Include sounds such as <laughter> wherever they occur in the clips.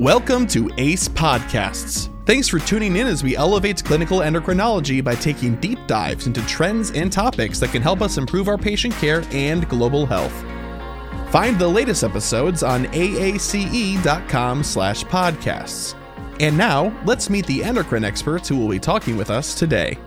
Welcome to ACE Podcasts. Thanks for tuning in as we elevate clinical endocrinology by taking deep dives into trends and topics that can help us improve our patient care and global health. Find the latest episodes on aace.com slash podcasts. And now, let's meet the endocrine experts who will be talking with us today.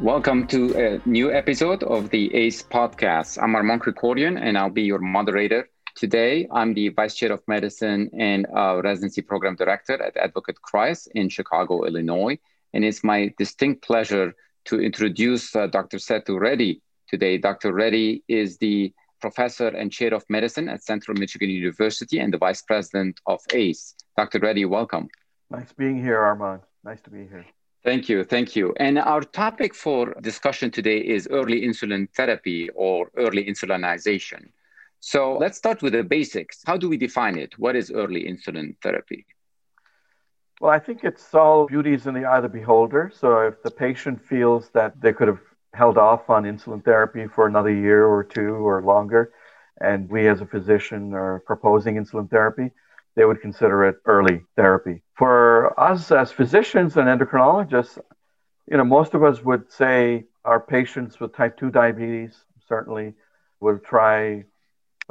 Welcome to a new episode of the ACE podcast. I'm Armand Krikorian, and I'll be your moderator Today, I'm the Vice Chair of Medicine and uh, Residency Program Director at Advocate Christ in Chicago, Illinois. And it's my distinct pleasure to introduce uh, Dr. Sethu Reddy today. Dr. Reddy is the Professor and Chair of Medicine at Central Michigan University and the Vice President of ACE. Dr. Reddy, welcome. Nice being here, Armand. Nice to be here. Thank you. Thank you. And our topic for discussion today is early insulin therapy or early insulinization. So let's start with the basics. How do we define it? What is early insulin therapy? Well, I think it's all beauties in the eye of the beholder. So if the patient feels that they could have held off on insulin therapy for another year or two or longer, and we as a physician are proposing insulin therapy, they would consider it early therapy. For us as physicians and endocrinologists, you know, most of us would say our patients with type 2 diabetes certainly would try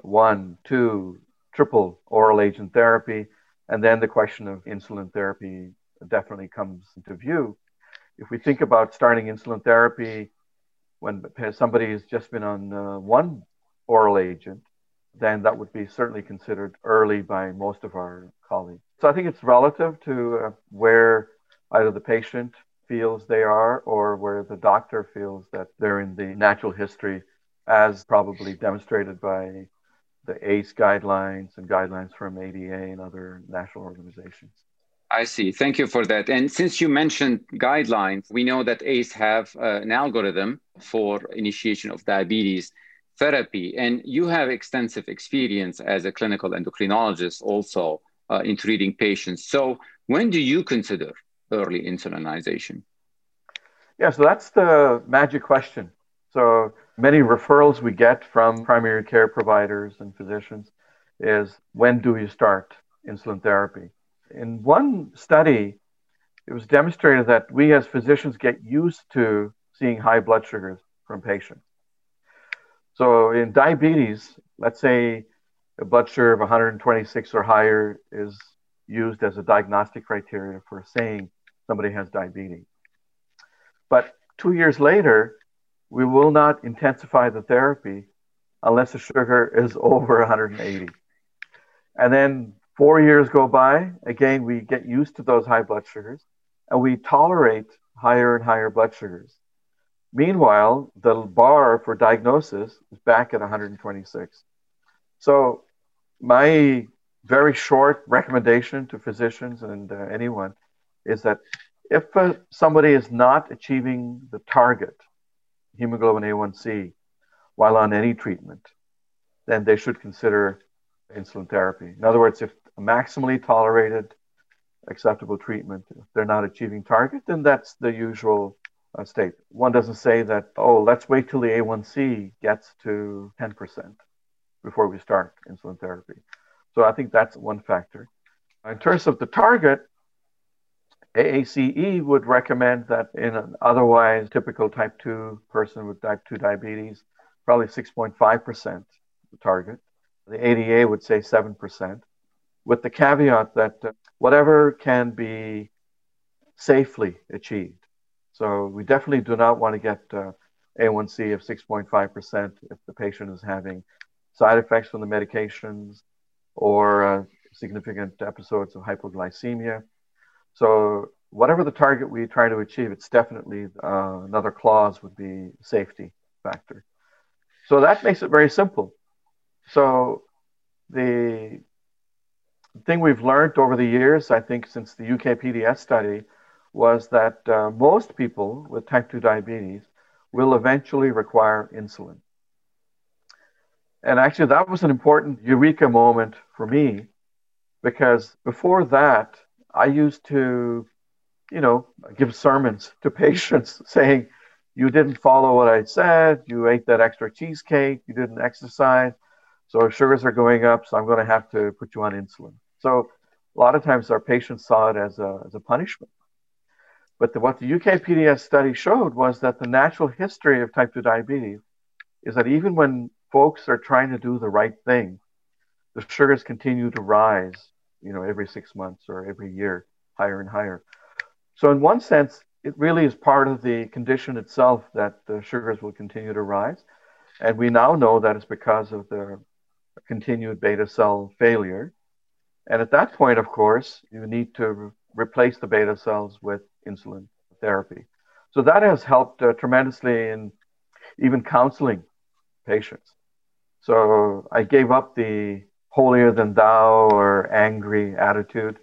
one, two, triple oral agent therapy, and then the question of insulin therapy definitely comes into view. If we think about starting insulin therapy when somebody has just been on uh, one oral agent, then that would be certainly considered early by most of our colleagues. So I think it's relative to uh, where either the patient feels they are or where the doctor feels that they're in the natural history, as probably demonstrated by the ACE guidelines and guidelines from ADA and other national organizations. I see. Thank you for that. And since you mentioned guidelines, we know that ACE have uh, an algorithm for initiation of diabetes therapy, and you have extensive experience as a clinical endocrinologist also uh, in treating patients. So, when do you consider early insulinization? Yeah, so that's the magic question. So, many referrals we get from primary care providers and physicians is when do you start insulin therapy? In one study, it was demonstrated that we as physicians get used to seeing high blood sugars from patients. So in diabetes, let's say a blood sugar of 126 or higher is used as a diagnostic criteria for saying somebody has diabetes. But two years later, we will not intensify the therapy unless the sugar is <laughs> over 180. And then four years go by. Again, we get used to those high blood sugars and we tolerate higher and higher blood sugars. Meanwhile, the bar for diagnosis is back at 126. So, my very short recommendation to physicians and uh, anyone is that if uh, somebody is not achieving the target hemoglobin A1C while on any treatment, then they should consider insulin therapy. In other words, if maximally tolerated acceptable treatment, if they're not achieving target, then that's the usual uh, state. One doesn't say that, oh, let's wait till the A1C gets to 10% before we start insulin therapy. So I think that's one factor. In terms of the target, AACE would recommend that in an otherwise typical type 2 person with type 2 diabetes, probably 6.5% the target. The ADA would say 7%, with the caveat that uh, whatever can be safely achieved. So we definitely do not want to get uh, A1C of 6.5% if the patient is having side effects from the medications or uh, significant episodes of hypoglycemia so whatever the target we try to achieve, it's definitely uh, another clause would be safety factor. So that makes it very simple. So the thing we've learned over the years, I think, since the UK PDS study, was that uh, most people with type 2 diabetes will eventually require insulin. And actually, that was an important eureka moment for me because before that, I used to, you know, give sermons to <laughs> patients saying, you didn't follow what I said, you ate that extra cheesecake, you didn't exercise. So sugars are going up, so I'm going to have to put you on insulin. So a lot of times our patients saw it as a, as a punishment. But the, what the UKPDS study showed was that the natural history of type 2 diabetes is that even when folks are trying to do the right thing, the sugars continue to rise, you know, every six months or every year, higher and higher. So in one sense, it really is part of the condition itself that the sugars will continue to rise. And we now know that it's because of the continued beta cell failure. And at that point, of course, you need to re- replace the beta cells with insulin therapy. So that has helped uh, tremendously in even counseling patients. So I gave up the holier than thou or angry attitude.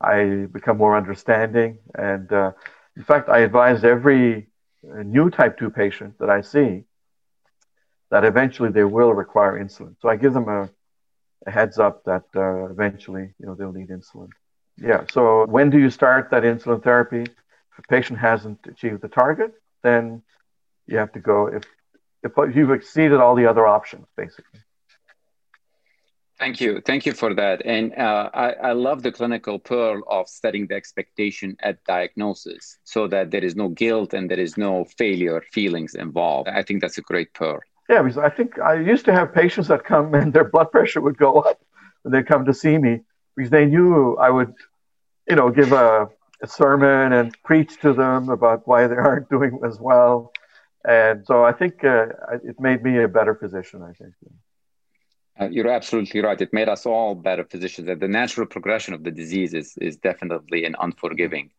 I become more understanding. And uh, in fact, I advise every uh, new type 2 patient that I see that eventually they will require insulin. So I give them a, a heads up that uh, eventually, you know, they'll need insulin. Yeah. So when do you start that insulin therapy? If a patient hasn't achieved the target, then you have to go. If if you've exceeded all the other options, basically. Thank you. Thank you for that. And uh, I, I, love the clinical pearl of setting the expectation at diagnosis so that there is no guilt and there is no failure feelings involved. I think that's a great pearl. Yeah, because I think I used to have patients that come <laughs> and their blood pressure would go up when they come to see me because they knew I would, you know, give a, a sermon and preach to them about why they aren't doing as well. And so I think uh, it made me a better physician, I think. Uh, you're absolutely right. It made us all better physicians. That the natural progression of the disease is, is definitely an unforgiving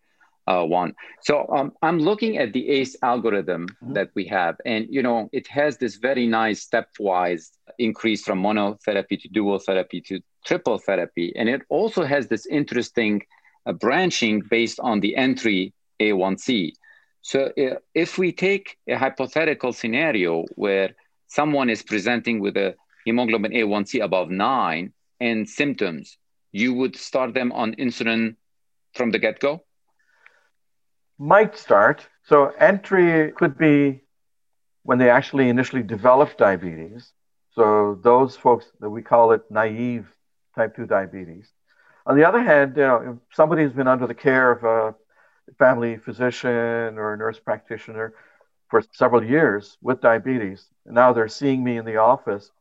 uh, one. So um, I'm looking at the ACE algorithm mm-hmm. that we have, and you know it has this very nice stepwise increase from monotherapy to dual therapy to triple therapy, and it also has this interesting uh, branching based on the entry A1C. So uh, if we take a hypothetical scenario where someone is presenting with a hemoglobin A1C above nine and symptoms, you would start them on insulin from the get go? Might start. So, entry could be when they actually initially develop diabetes. So, those folks that we call it naive type 2 diabetes. On the other hand, you know, if somebody's been under the care of a family physician or a nurse practitioner for several years with diabetes, and now they're seeing me in the office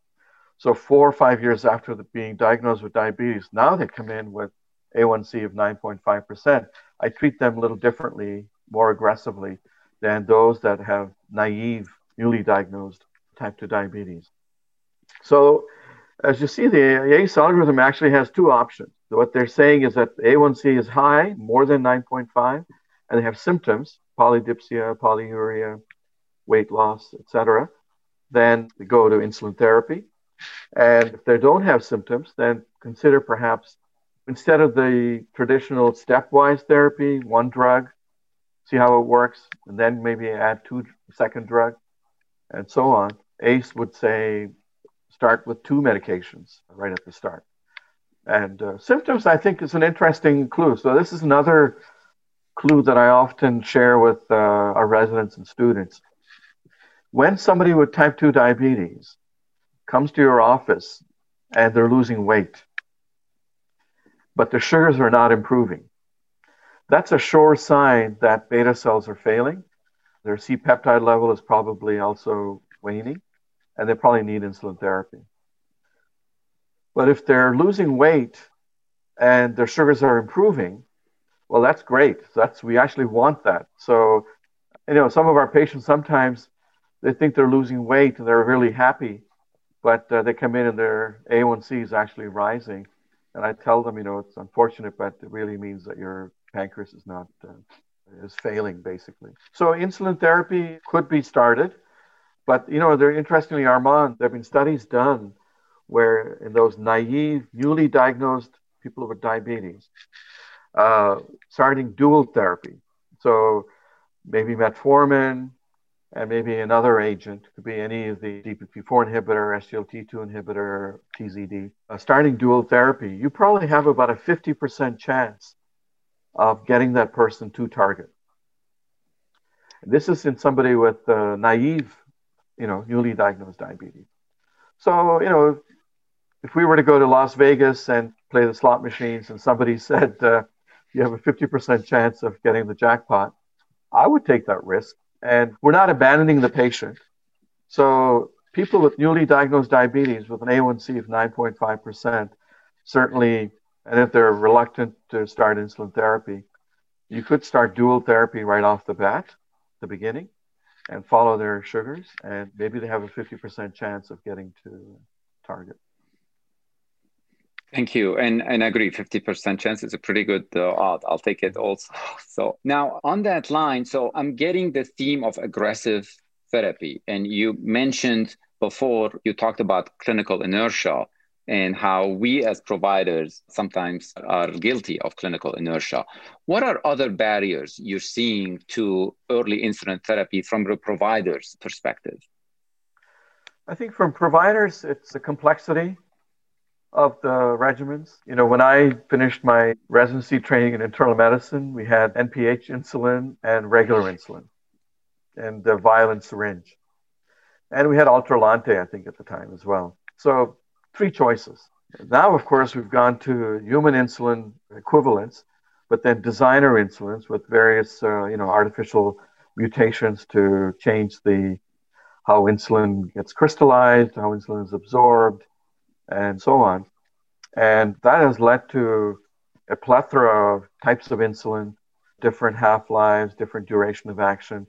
so four or five years after the, being diagnosed with diabetes, now they come in with A1C of 9.5%. I treat them a little differently, more aggressively than those that have naive, newly diagnosed type 2 diabetes. So as you see, the ACE algorithm actually has two options. So what they're saying is that A1C is high, more than 9.5, and they have symptoms, polydipsia, polyuria, weight loss, etc. Then they go to insulin therapy. And if they don't have symptoms, then consider perhaps instead of the traditional stepwise therapy, one drug, see how it works, and then maybe add two second drug, and so on. ACE would say start with two medications right at the start. And uh, symptoms, I think, is an interesting clue. So this is another clue that I often share with uh, our residents and students. When somebody with type 2 diabetes comes to your office and they're losing weight, but the sugars are not improving. That's a sure sign that beta cells are failing. Their C peptide level is probably also waning, and they probably need insulin therapy. But if they're losing weight and their sugars are improving, well, that's great. That's we actually want that. So, you know, some of our patients sometimes they think they're losing weight and they're really happy, but uh, they come in and their A1C is actually rising. And I tell them, you know, it's unfortunate, but it really means that your pancreas is not uh, is failing, basically. So insulin therapy could be started, but you know, there interestingly, Armand, there have been studies done where in those naive, newly diagnosed people with diabetes, uh, starting dual therapy. So maybe metformin, and maybe another agent could be any of the DPP4 inhibitor, SGLT2 inhibitor, TZD. Uh, starting dual therapy, you probably have about a 50% chance of getting that person to target. This is in somebody with uh, naive, you know, newly diagnosed diabetes. So, you know, if we were to go to Las Vegas and play the slot machines and somebody <laughs> said uh, you have a 50% chance of getting the jackpot, I would take that risk. And we're not abandoning the patient. So people with newly diagnosed diabetes with an A1C of 9.5%, certainly, and if they're reluctant to start insulin therapy, you could start dual therapy right off the bat, the beginning, and follow their sugars, and maybe they have a 50% chance of getting to target. Thank you, and and I agree. Fifty percent chance is a pretty good uh, odd. I'll take it also. <laughs> So now on that line, so I'm getting the theme of aggressive therapy, and you mentioned before you talked about clinical inertia and how we as providers sometimes are guilty of clinical inertia. What are other barriers you're seeing to early insulin therapy from the provider's perspective? I think from providers, it's the complexity of the regimens. You know, when I finished my residency training in internal medicine, we had NPH insulin and regular insulin and the vial and syringe. And we had Ultralente, I think, at the time as well. So three choices. Now, of course, we've gone to human insulin equivalents, but then designer insulins with various, uh, you know, artificial mutations to change the how insulin gets crystallized, how insulin is absorbed, and so on. And that has led to a plethora of types of insulin, different half lives, different duration of action.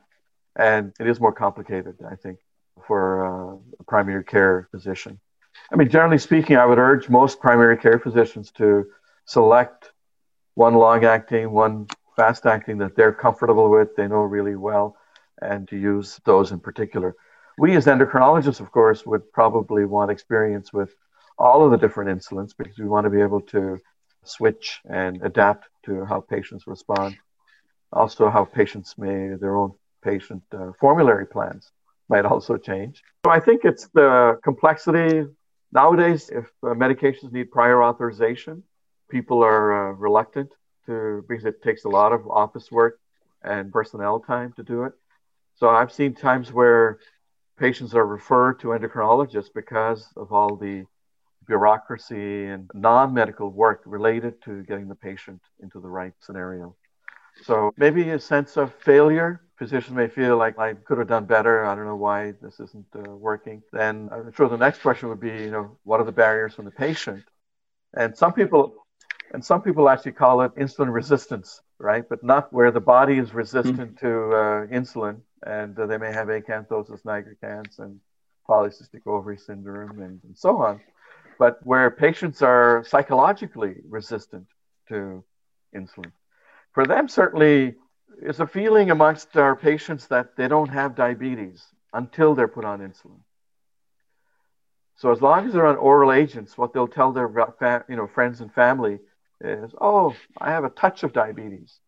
And it is more complicated, I think, for uh, a primary care physician. I mean, generally speaking, I would urge most primary care physicians to select one long acting, one fast acting that they're comfortable with, they know really well, and to use those in particular. We, as endocrinologists, of course, would probably want experience with all of the different insulins because we want to be able to switch and adapt to how patients respond. Also, how patients may, their own patient uh, formulary plans might also change. So I think it's the complexity. Nowadays, if uh, medications need prior authorization, people are uh, reluctant to because it takes a lot of office work and personnel time to do it. So I've seen times where patients are referred to endocrinologists because of all the bureaucracy and non medical work related to getting the patient into the right scenario. So maybe a sense of failure. Physicians may feel like I could have done better. I don't know why this isn't uh, working. Then I'm sure the next question would be, you know, what are the barriers from the patient? And some people, and some people actually call it insulin resistance, right? But not where the body is resistant mm-hmm. to uh, insulin, and uh, they may have acanthosis nigricans and polycystic ovary syndrome and, and so on but where patients are psychologically resistant to insulin. For them, certainly, is a feeling amongst our patients that they don't have diabetes until they're put on insulin. So as long as they're on oral agents, what they'll tell their you know friends and family is, "Oh, I have a touch of diabetes,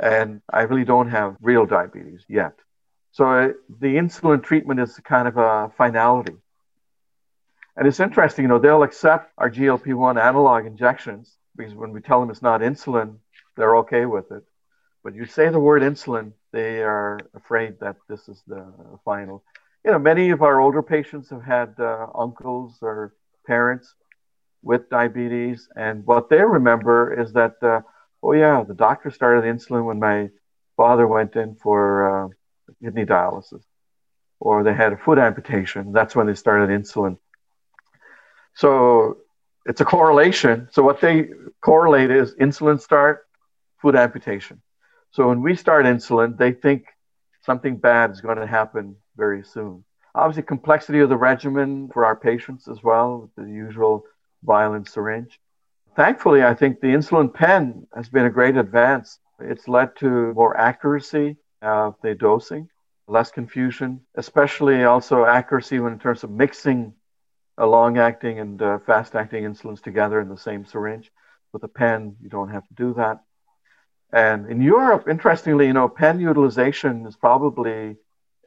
and I really don't have real diabetes yet." So uh, the insulin treatment is kind of a finality. And it's interesting, you know, they'll accept our GLP 1 analog injections because when we tell them it's not insulin, they're okay with it. But you say the word insulin, they are afraid that this is the final. You know, many of our older patients have had uh, uncles or parents with diabetes, and what they remember is that, uh, oh yeah, the doctor started insulin when my father went in for uh, kidney dialysis, or they had a foot amputation. That's when they started insulin. So it's a correlation. So what they correlate is insulin start, foot amputation. So when we start insulin, they think something bad is going to happen very soon. Obviously, complexity of the regimen for our patients as well, the usual violent syringe. Thankfully, I think the insulin pen has been a great advance. It's led to more accuracy of the dosing, less confusion, especially also accuracy when in terms of mixing a long acting and uh, fast acting insulins together in the same syringe. With a pen, you don't have to do that. And in Europe, interestingly, you know, pen utilization is probably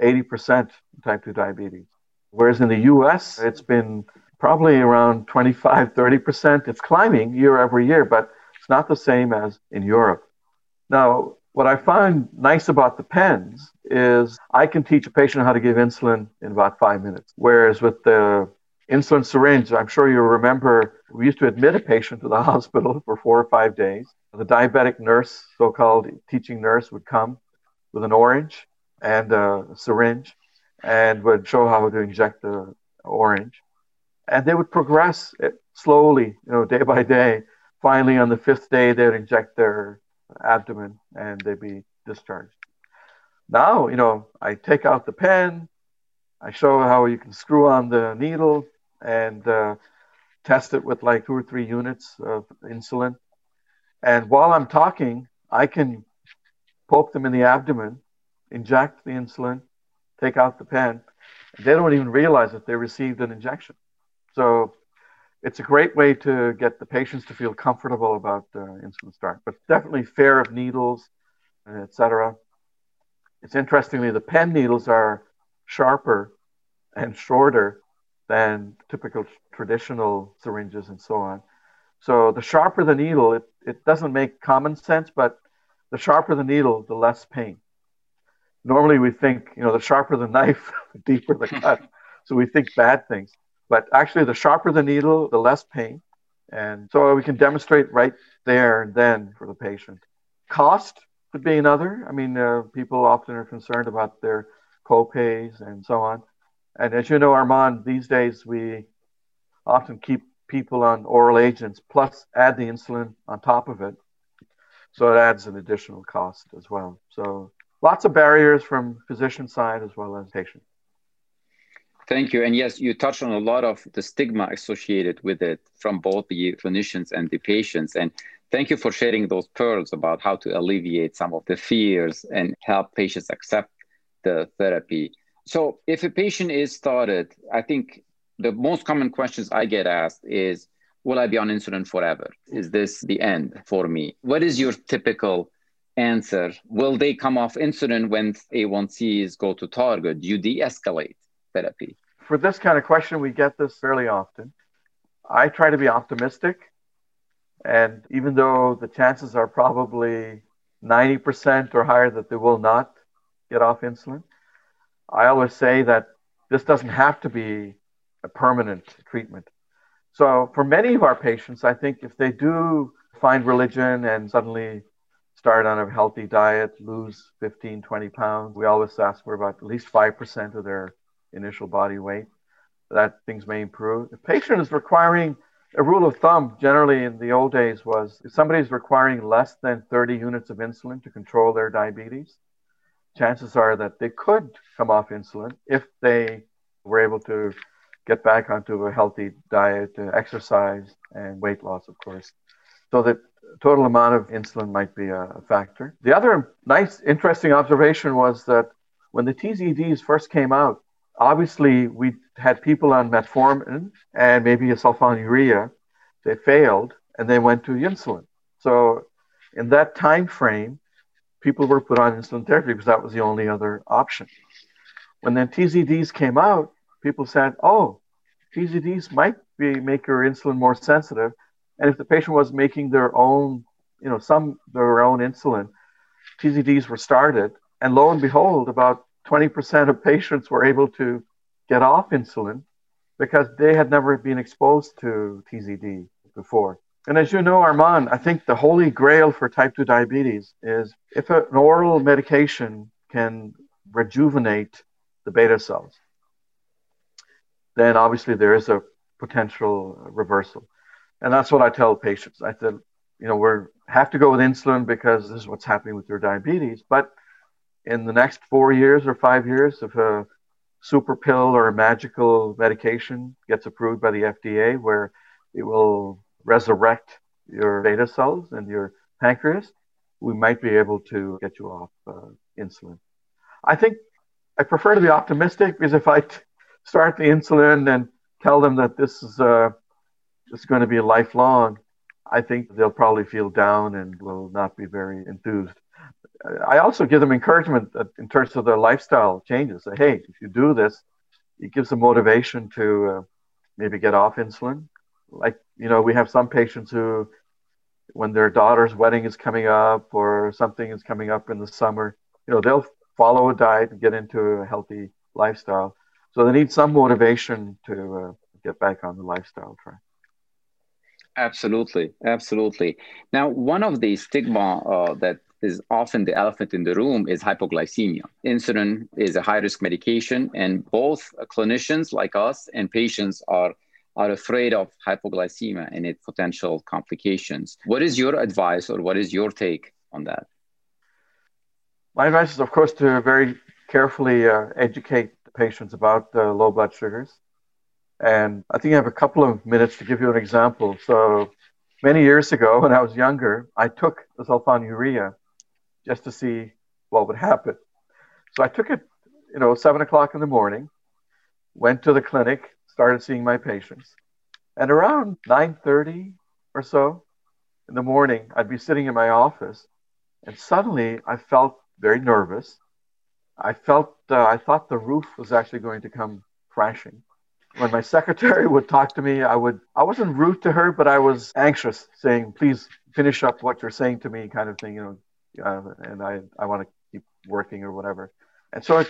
80% type 2 diabetes. Whereas in the US, it's been probably around 25, 30%. It's climbing year every year, but it's not the same as in Europe. Now, what I find nice about the pens is I can teach a patient how to give insulin in about five minutes. Whereas with the insulin syringe. I'm sure you remember we used to admit a patient to the <laughs> hospital for four or five days. The diabetic nurse, so called teaching nurse, would come with an orange and a syringe and would show how to inject the orange. And they would progress slowly, you know, day by day. Finally, on the fifth day, they'd inject their abdomen and they'd be discharged. Now, you know, I take out the pen, I show how you can screw on the needle and uh, test it with like two or three units of insulin. And while I'm talking, I can poke them in the abdomen, inject the insulin, take out the pen. They don't even realize that they received an injection. So it's a great way to get the patients to feel comfortable about uh, insulin start, but definitely fear of needles, etc. It's interestingly the pen needles are sharper and shorter than typical traditional syringes and so on. So the sharper the needle, it, it doesn't make common sense, but the sharper the needle, the less pain. Normally we think, you know, the sharper the <laughs> knife, the deeper the <laughs> cut. so we think bad things. But actually, the sharper the needle, the less pain. And so we can demonstrate right there and then for the patient. Cost could be another. I mean, uh, people often are concerned about their co-pays and so on. And as you know, Armand, these days we often keep people on oral agents plus add the insulin on top of it. So it adds an additional cost as well. So lots of barriers from physician side as well as patient. Thank you. And yes, you touched on a lot of the stigma associated with it from both the clinicians and the patients. And thank you for sharing those pearls about how to alleviate some of the fears and help patients accept the therapy. So, if a patient is started, I think the most common questions I get asked is Will I be on insulin forever? Is this the end for me? What is your typical answer? Will they come off insulin when A1Cs go to target? Do you de escalate? therapy? For this kind of question, we get this fairly often. I try to be optimistic. And even though the chances are probably 90% or higher that they will not get off insulin, I always say that this doesn't have to be a permanent treatment. So, for many of our patients, I think if they do find religion and suddenly start on a healthy diet, lose 15, 20 pounds, we always ask for about at least 5% of their initial body weight, that things may improve. The patient is requiring a rule of thumb generally in the old days was if somebody is requiring less than 30 units of insulin to control their diabetes, chances are that they could come off insulin if they were able to get back onto a healthy diet, uh, exercise, and weight loss, of course. So the total amount of insulin might be a, factor. The other nice, interesting observation was that when the TZDs first came out, obviously we had people on metformin and maybe a sulfonylurea. They failed and they went to insulin. So in that time frame, people were put on insulin therapy because that was the only other option. When then TZDs came out, people said, "Oh, TZDs might be make your insulin more sensitive." And if the patient was making their own, you know, some their own insulin, TZDs were started, and lo and behold, about 20% of patients were able to get off insulin because they had never been exposed to TZD before. And as you know, Armand, I think the holy grail for type 2 diabetes is if an oral medication can rejuvenate the beta cells, then obviously there is a potential reversal. And that's what I tell patients. I said, you know, we have to go with insulin because this is what's happening with your diabetes. But in the next four years or five years, if a super pill or a magical medication gets approved by the FDA where it will resurrect your beta cells and your pancreas, we might be able to get you off uh, insulin. I think I prefer to be optimistic because if I t- start the insulin and tell them that this is uh, going to be lifelong, I think they'll probably feel down and will not be very enthused. I also give them encouragement in terms of their lifestyle changes. Say, hey, if you do this, it gives them motivation to uh, maybe get off insulin. Like, you know, we have some patients who, when their daughter's wedding is coming up or something is coming up in the summer, you know, they'll follow a diet and get into a healthy lifestyle. So they need some motivation to uh, get back on the lifestyle track. Absolutely, absolutely. Now, one of the stigma uh, that is often the elephant in the room is hypoglycemia. Insulin is a high risk medication, and both clinicians like us and patients are, are afraid of hypoglycemia and its potential complications. What is your advice or what is your take on that? My advice is, of course, to very carefully uh, educate the patients about uh, low blood sugars. And I think I have a couple of minutes to give you an example. So, many years ago, when I was younger, I took the sulfonylurea just to see what would happen. So I took it, you know, seven o'clock in the morning, went to the clinic, started seeing my patients, and around nine thirty or so in the morning, I'd be sitting in my office, and suddenly I felt very nervous. I felt uh, I thought the roof was actually going to come crashing. When my <laughs> secretary would talk to me, I would I wasn't rude to her, but I was anxious, saying, "Please finish up what you're saying to me," kind of thing. You know, uh, and I, I want to keep working or whatever. And so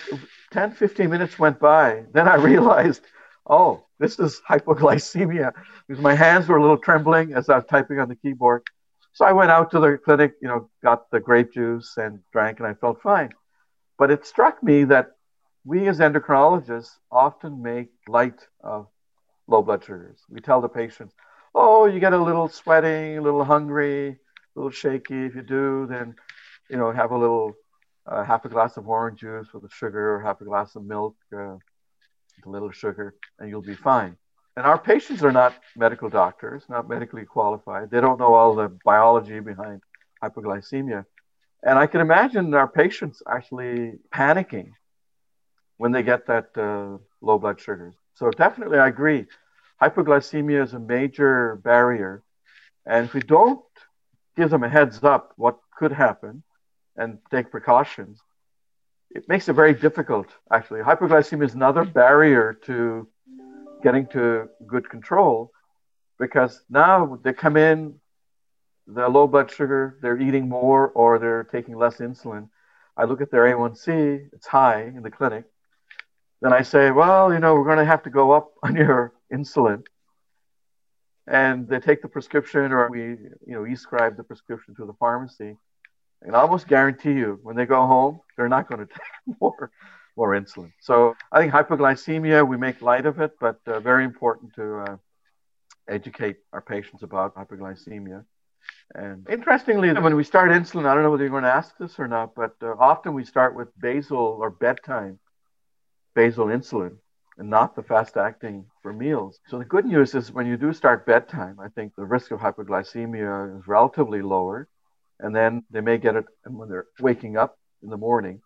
10, 15 minutes went by. Then I <laughs> realized, oh, this is hypoglycemia because my hands were a little trembling as I was typing on the keyboard. So I went out to the clinic, you know, got the grape juice and drank, and I felt fine. But it struck me that we as endocrinologists often make light of low blood sugars. We tell the patients, oh, you get a little sweating, a little hungry, a little shaky. If you do, then you know, have a little uh, half a glass of orange juice with a sugar or half a glass of milk, uh, a little sugar, and you'll be fine. And our patients are not medical doctors, not medically qualified. They don't know all the biology behind hypoglycemia. And I can imagine our patients actually panicking when they get that uh, low blood sugars. So definitely, I agree. Hypoglycemia is a major barrier. And if we don't give them a heads up what could happen, and take precautions, it makes it very difficult, actually. Hypoglycemia is another barrier to getting to good control because now they come in, the low blood sugar, they're eating more or they're taking less insulin. I look at their A1C, it's high in the clinic. Then I say, well, you know, we're going to have to go up <laughs> on your insulin. And they take the prescription, or we, you know, e-scribe the prescription to the pharmacy. And I almost guarantee you, when they go home, they're not going <laughs> to take more, more insulin. So I think hypoglycemia, we make light of it, but uh, very important to uh, educate our patients about hypoglycemia. And interestingly, when we start insulin, I don't know whether you're going to ask this or not, but uh, often we start with basal or bedtime basal insulin and not the fast acting for meals. So the good news is when you do start bedtime, I think the risk of hypoglycemia is relatively lower and then they may get it when they're waking up in the morning.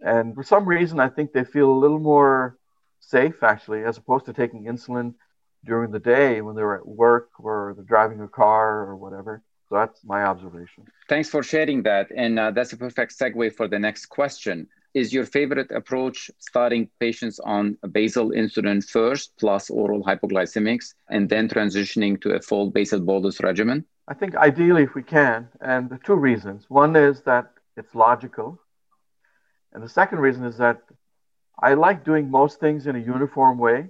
And for some reason, I think they feel a little more safe actually, as opposed to taking insulin during the day when they're at work or they're driving a car or whatever. So that's my observation. Thanks for sharing that. And uh, that's a perfect segue for the next question. Is your favorite approach starting patients on basal insulin first, plus oral hypoglycemics, and then transitioning to a full basal bolus regimen? I think ideally, if we can, and the two reasons. One is that it's logical, and the second reason is that I like doing most things in a uniform way.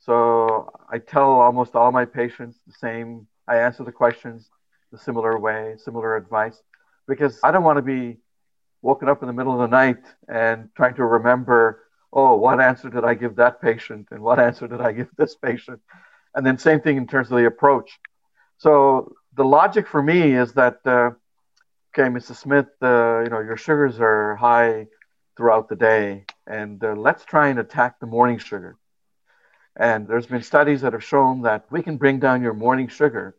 So I tell almost all my patients the same. I answer the questions the similar way, similar advice, because I don't want to be woken up in the middle of the night and trying to remember, oh, what answer did I give that patient, and what <laughs> answer did I give this patient, and then same thing in terms of the approach. So the logic for me is that uh, okay, Mrs. Smith, uh, you know your sugars are high throughout the day, and uh, let's try and attack the morning sugar. And there's been studies that have shown that we can bring down your morning sugar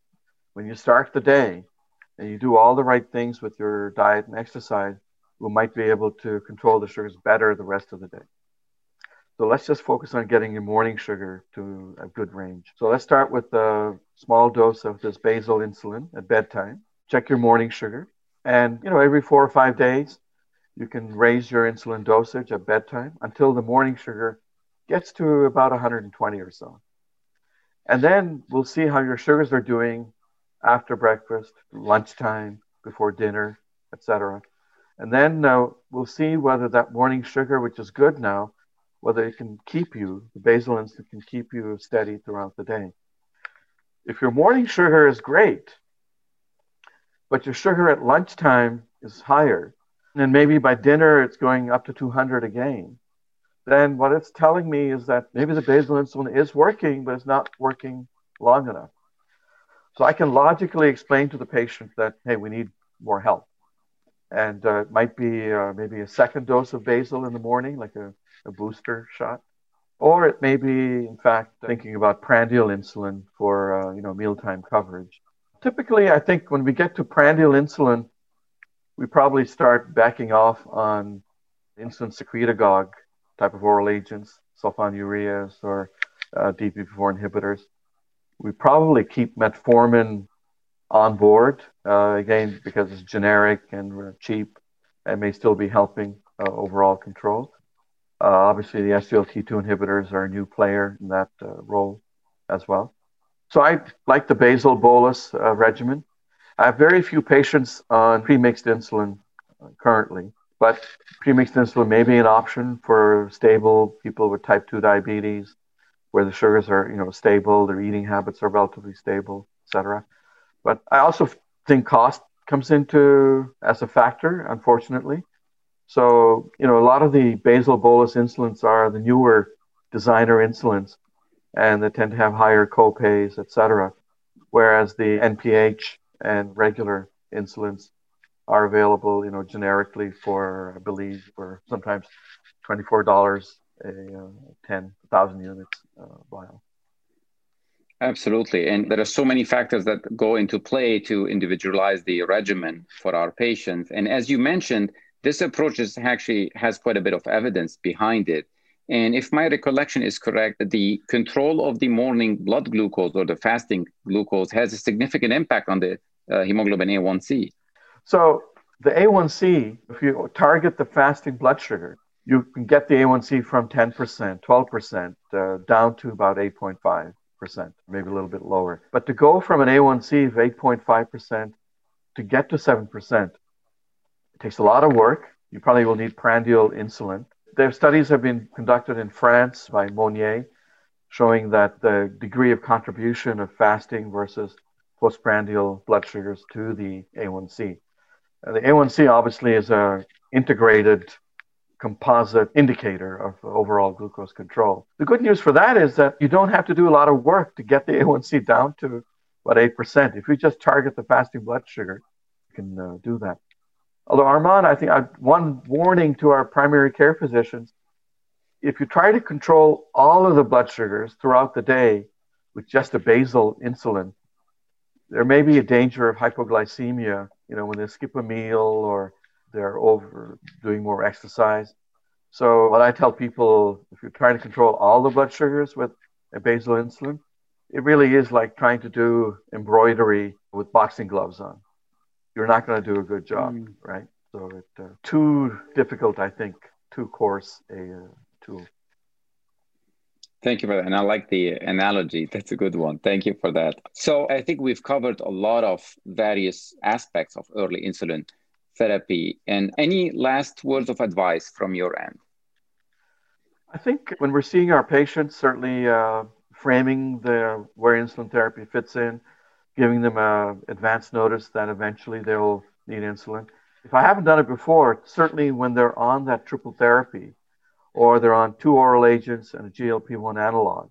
when you start the day and you do all the right things with your diet and exercise. We might be able to control the sugars better the rest of the day. So let's just focus on getting your morning sugar to a good range. So let's start with a small dose of this basal insulin at bedtime. Check your morning sugar. And, you know, every four or five days, you can raise your insulin dosage at bedtime until the morning sugar gets to about 120 or so. And then we'll see how your sugars are doing after breakfast, lunchtime, before dinner, etc. And then uh, we'll see whether that morning sugar, which is good now, whether it can keep you, the basal insulin can keep you steady throughout the day. If your morning sugar is great, but your sugar at lunchtime is higher, and maybe by dinner it's going up to 200 again, then what it's telling me is that maybe the basal insulin is working, but it's not working long enough. So I can logically explain to the patient that, hey, we need more help. And uh, it might be uh, maybe a second dose of basal in the morning, like a, a booster shot. Or it may be, in fact, thinking about prandial insulin for, uh, you know, mealtime coverage. Typically, I think when we get to prandial insulin, we probably start backing off on insulin secretagogue type of oral agents, sulfonylureas or uh, DPP4 inhibitors. We probably keep metformin on board, uh, again, because it's generic and cheap and may still be helping uh, overall control. Uh, obviously, the SGLT2 inhibitors are a new player in that uh, role as well. So I like the basal bolus uh, regimen. I have very few patients on premixed insulin currently, but premixed insulin may be an option for stable people with type 2 diabetes, where the sugars are you know stable, their eating habits are relatively stable, etc. But I also think cost comes into as a factor, unfortunately. So you know a lot of the basal bolus insulins are the newer designer insulins, and they tend to have higher copays, etc. Whereas the NPH and regular insulins are available, you know, generically for I believe for sometimes twenty four dollars a uh, ten thousand units uh, vial. Absolutely, and there are so many factors that go into play to individualize the regimen for our patients. And as you mentioned, this approach is actually has quite a bit of evidence behind it. And if my recollection is correct, the control of the morning blood glucose or the fasting glucose has a significant impact on the uh, hemoglobin A1C. So the A1C, if you target the fasting blood sugar, you can get the A1C from 10%, 12% uh, down to about 8.5%, maybe a little bit lower. But to go from an A1C of 8.5% to get to 7%, it takes a lot of work. You probably will need prandial insulin. Their studies have been conducted in France by Monnier, showing that the degree of contribution of fasting versus postprandial blood sugars to the A1C. Uh, the A1C obviously is a integrated composite indicator of overall glucose control. The good news for that is that you don't have to do a lot of work to get the A1C down to about 8%. If you just target the fasting blood sugar, you can uh, do that. Although, Armand, I think I've, one warning to our primary care physicians if you try to control all of the blood sugars throughout the day with just a basal insulin, there may be a danger of hypoglycemia, you know, when they skip a meal or they're over doing more exercise. So what I tell people, if you're trying to control all the blood sugars with a basal insulin, it really is like trying to do embroidery with boxing gloves on. You're not going to do a good job, mm. right? So it's uh, too difficult, I think, too coarse a uh, tool. Thank you for that. And I like the analogy. <laughs> That's a good one. Thank you for that. So I think we've covered a lot of various aspects of early insulin therapy. And any last words of advice from your end? I think when we're seeing our patients, certainly uh, framing the where insulin therapy fits in, giving them a advance notice that eventually they'll need insulin. If I haven't done it before, certainly when they're on that triple therapy, or they're on two oral agents and a GLP-1 analog,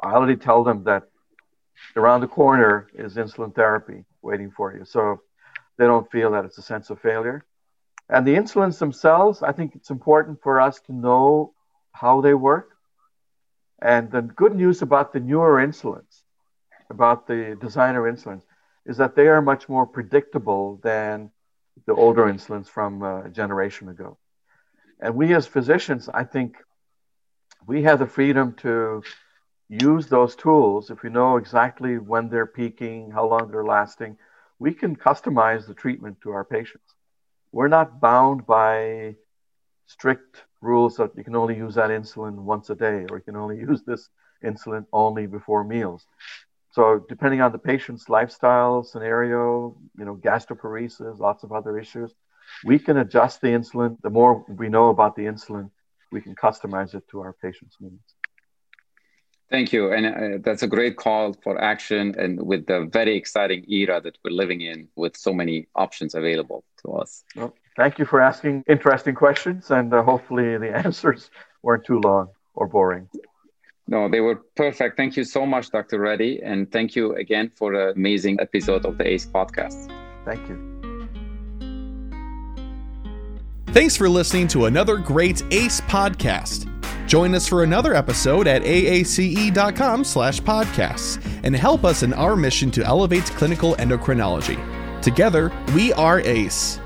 I already tell them that around the corner is insulin therapy waiting for you. So they don't feel that it's a sense of failure. And the insulins themselves, I think it's important for us to know how they work. And the good news about the newer insulins, about the designer insulins, is that they are much more predictable than the older insulins from a generation ago. And we as physicians, I think we have the freedom to use those tools if we know exactly when they're peaking, how long they're lasting, we can customize the treatment to our patients. We're not bound by strict rules that you can only use that insulin once a day or you can only use this insulin only before meals. So depending on the patient's lifestyle scenario, you know, gastroparesis, lots of other issues, we can adjust the insulin. The more we know about the insulin, we can customize it to our patients' needs. Thank you. And uh, that's a great call for action. And with the very exciting era that we're living in, with so many options available to us. Well, thank you for asking interesting questions. And uh, hopefully the <laughs> answers weren't too long or boring. No, they were perfect. Thank you so much, Dr. Reddy. And thank you again for an amazing episode of the ACE podcast. Thank you. Thanks for listening to another great ACE podcast. Join us for another episode at aace.com slash podcasts and help us in our mission to elevate clinical endocrinology. Together, we are ACE.